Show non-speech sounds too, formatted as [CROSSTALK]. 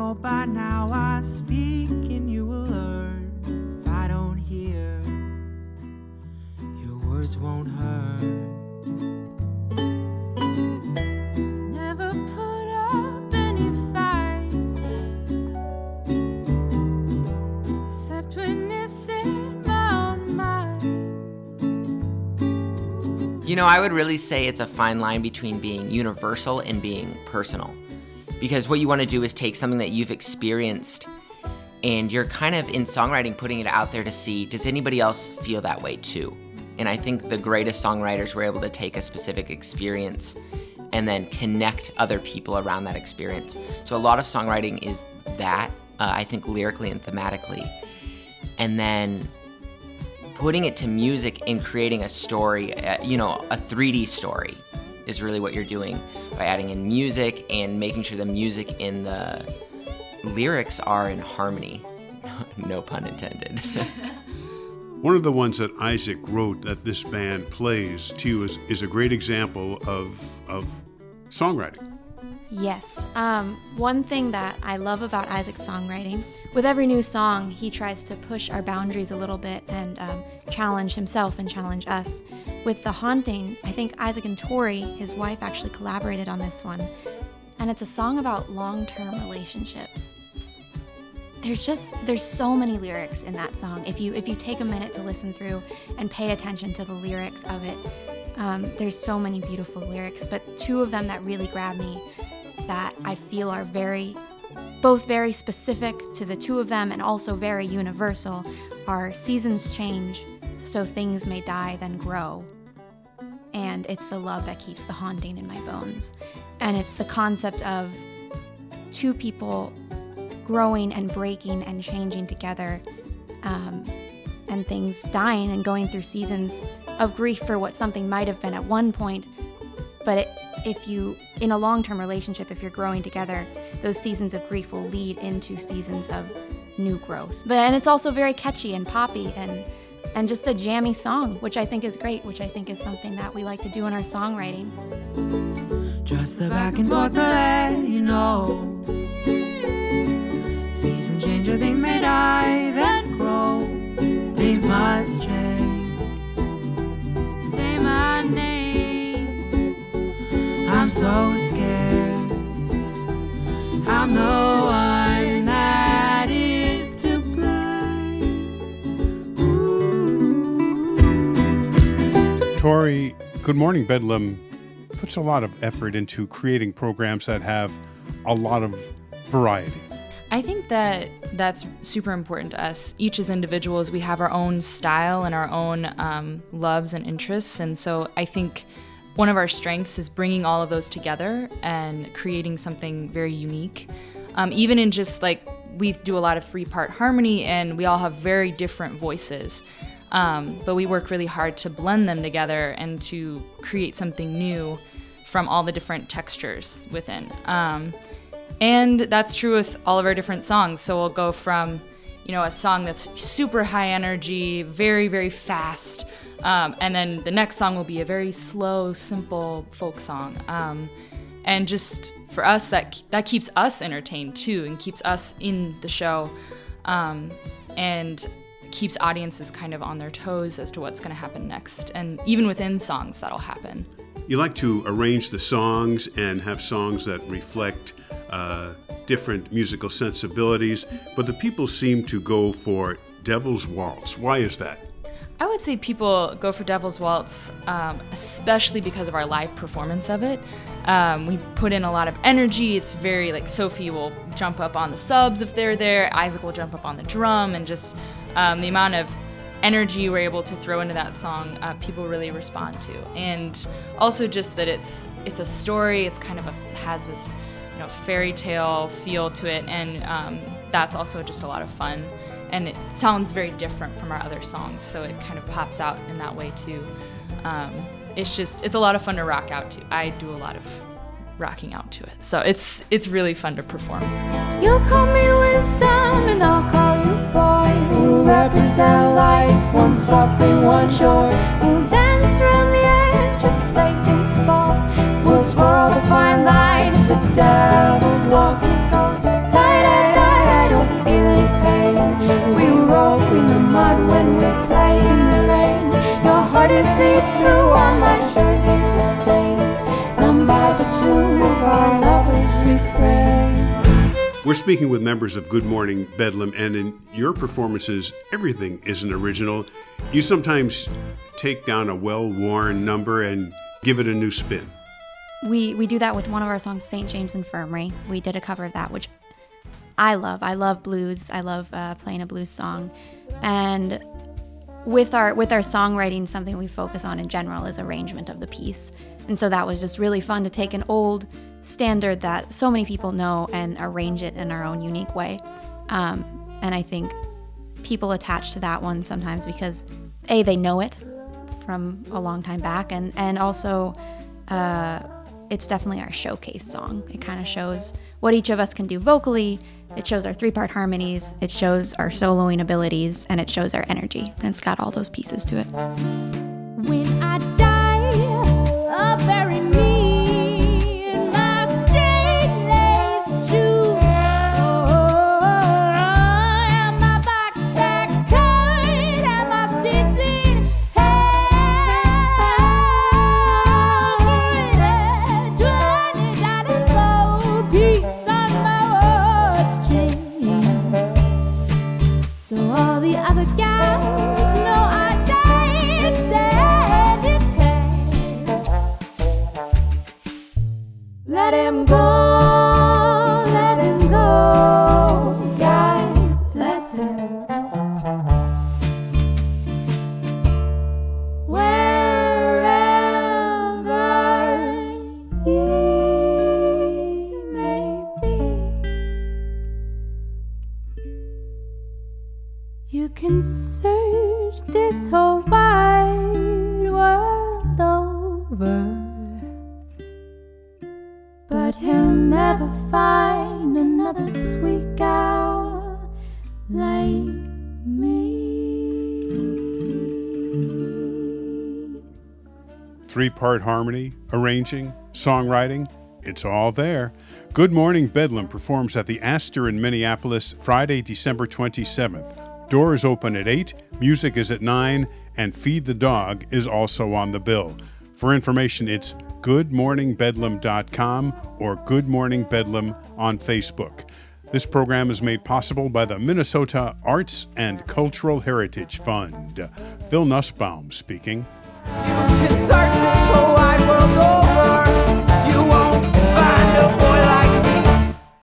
know by now I speak and you will learn. If I don't hear, your words won't hurt. Never put up any fight except when it's in my own mind. You know, I would really say it's a fine line between being universal and being personal. Because what you want to do is take something that you've experienced and you're kind of in songwriting putting it out there to see does anybody else feel that way too? And I think the greatest songwriters were able to take a specific experience and then connect other people around that experience. So a lot of songwriting is that, uh, I think lyrically and thematically. And then putting it to music and creating a story, uh, you know, a 3D story is really what you're doing by adding in music and making sure the music in the lyrics are in harmony. [LAUGHS] no pun intended. [LAUGHS] One of the ones that Isaac wrote that this band plays to is, is a great example of, of songwriting. Yes. Um, one thing that I love about Isaac's songwriting, with every new song, he tries to push our boundaries a little bit and um, challenge himself and challenge us. With The Haunting, I think Isaac and Tori, his wife, actually collaborated on this one. And it's a song about long term relationships. There's just there's so many lyrics in that song. If you if you take a minute to listen through and pay attention to the lyrics of it, um, there's so many beautiful lyrics. But two of them that really grab me that I feel are very, both very specific to the two of them and also very universal are Seasons Change, So Things May Die Then Grow. And it's the love that keeps the haunting in my bones. And it's the concept of two people growing and breaking and changing together, um, and things dying and going through seasons of grief for what something might have been at one point, but it, if you in a long-term relationship if you're growing together those seasons of grief will lead into seasons of new growth but and it's also very catchy and poppy and and just a jammy song which i think is great which i think is something that we like to do in our songwriting Just the back and forth let you know. I'm so scared. I'm the one that is to blame. Ooh. Tori, Good Morning Bedlam puts a lot of effort into creating programs that have a lot of variety. I think that that's super important to us. Each as individuals, we have our own style and our own um, loves and interests. And so I think one of our strengths is bringing all of those together and creating something very unique. Um, even in just like we do a lot of three part harmony and we all have very different voices. Um, but we work really hard to blend them together and to create something new from all the different textures within. Um, and that's true with all of our different songs. So we'll go from, you know, a song that's super high energy, very, very fast. Um, and then the next song will be a very slow, simple folk song. Um, and just for us, that that keeps us entertained too, and keeps us in the show, um, and keeps audiences kind of on their toes as to what's going to happen next. And even within songs, that'll happen. You like to arrange the songs and have songs that reflect uh, different musical sensibilities, but the people seem to go for Devil's Waltz. Why is that? I would say people go for Devil's Waltz, um, especially because of our live performance of it. Um, we put in a lot of energy. It's very like Sophie will jump up on the subs if they're there, Isaac will jump up on the drum, and just um, the amount of energy we're able to throw into that song, uh, people really respond to. And also just that it's it's a story. It's kind of a, has this you know fairy tale feel to it, and um, that's also just a lot of fun and it sounds very different from our other songs so it kind of pops out in that way too um, it's just it's a lot of fun to rock out to i do a lot of rocking out to it so it's it's really fun to perform You call me wisdom and I'll call you boy. Represent life, one suffering, one joy. Dance the edge of place and fall. The fine line of the devil's. We're speaking with members of Good Morning Bedlam, and in your performances, everything is an original. You sometimes take down a well worn number and give it a new spin. We we do that with one of our songs, St. James Infirmary. We did a cover of that, which I love. I love blues. I love uh, playing a blues song, and with our with our songwriting, something we focus on in general is arrangement of the piece. And so that was just really fun to take an old standard that so many people know and arrange it in our own unique way. Um, and I think people attach to that one sometimes because a they know it from a long time back, and and also. Uh, it's definitely our showcase song. It kind of shows what each of us can do vocally. It shows our three part harmonies, it shows our soloing abilities, and it shows our energy. And it's got all those pieces to it. Can search this whole wide world over, but he'll never find another sweet gal like me. Three part harmony, arranging, songwriting, it's all there. Good Morning Bedlam performs at the Aster in Minneapolis Friday, December 27th. Doors open at 8, music is at 9, and Feed the Dog is also on the bill. For information, it's goodmorningbedlam.com or Good Morning Bedlam on Facebook. This program is made possible by the Minnesota Arts and Cultural Heritage Fund. Phil Nusbaum speaking.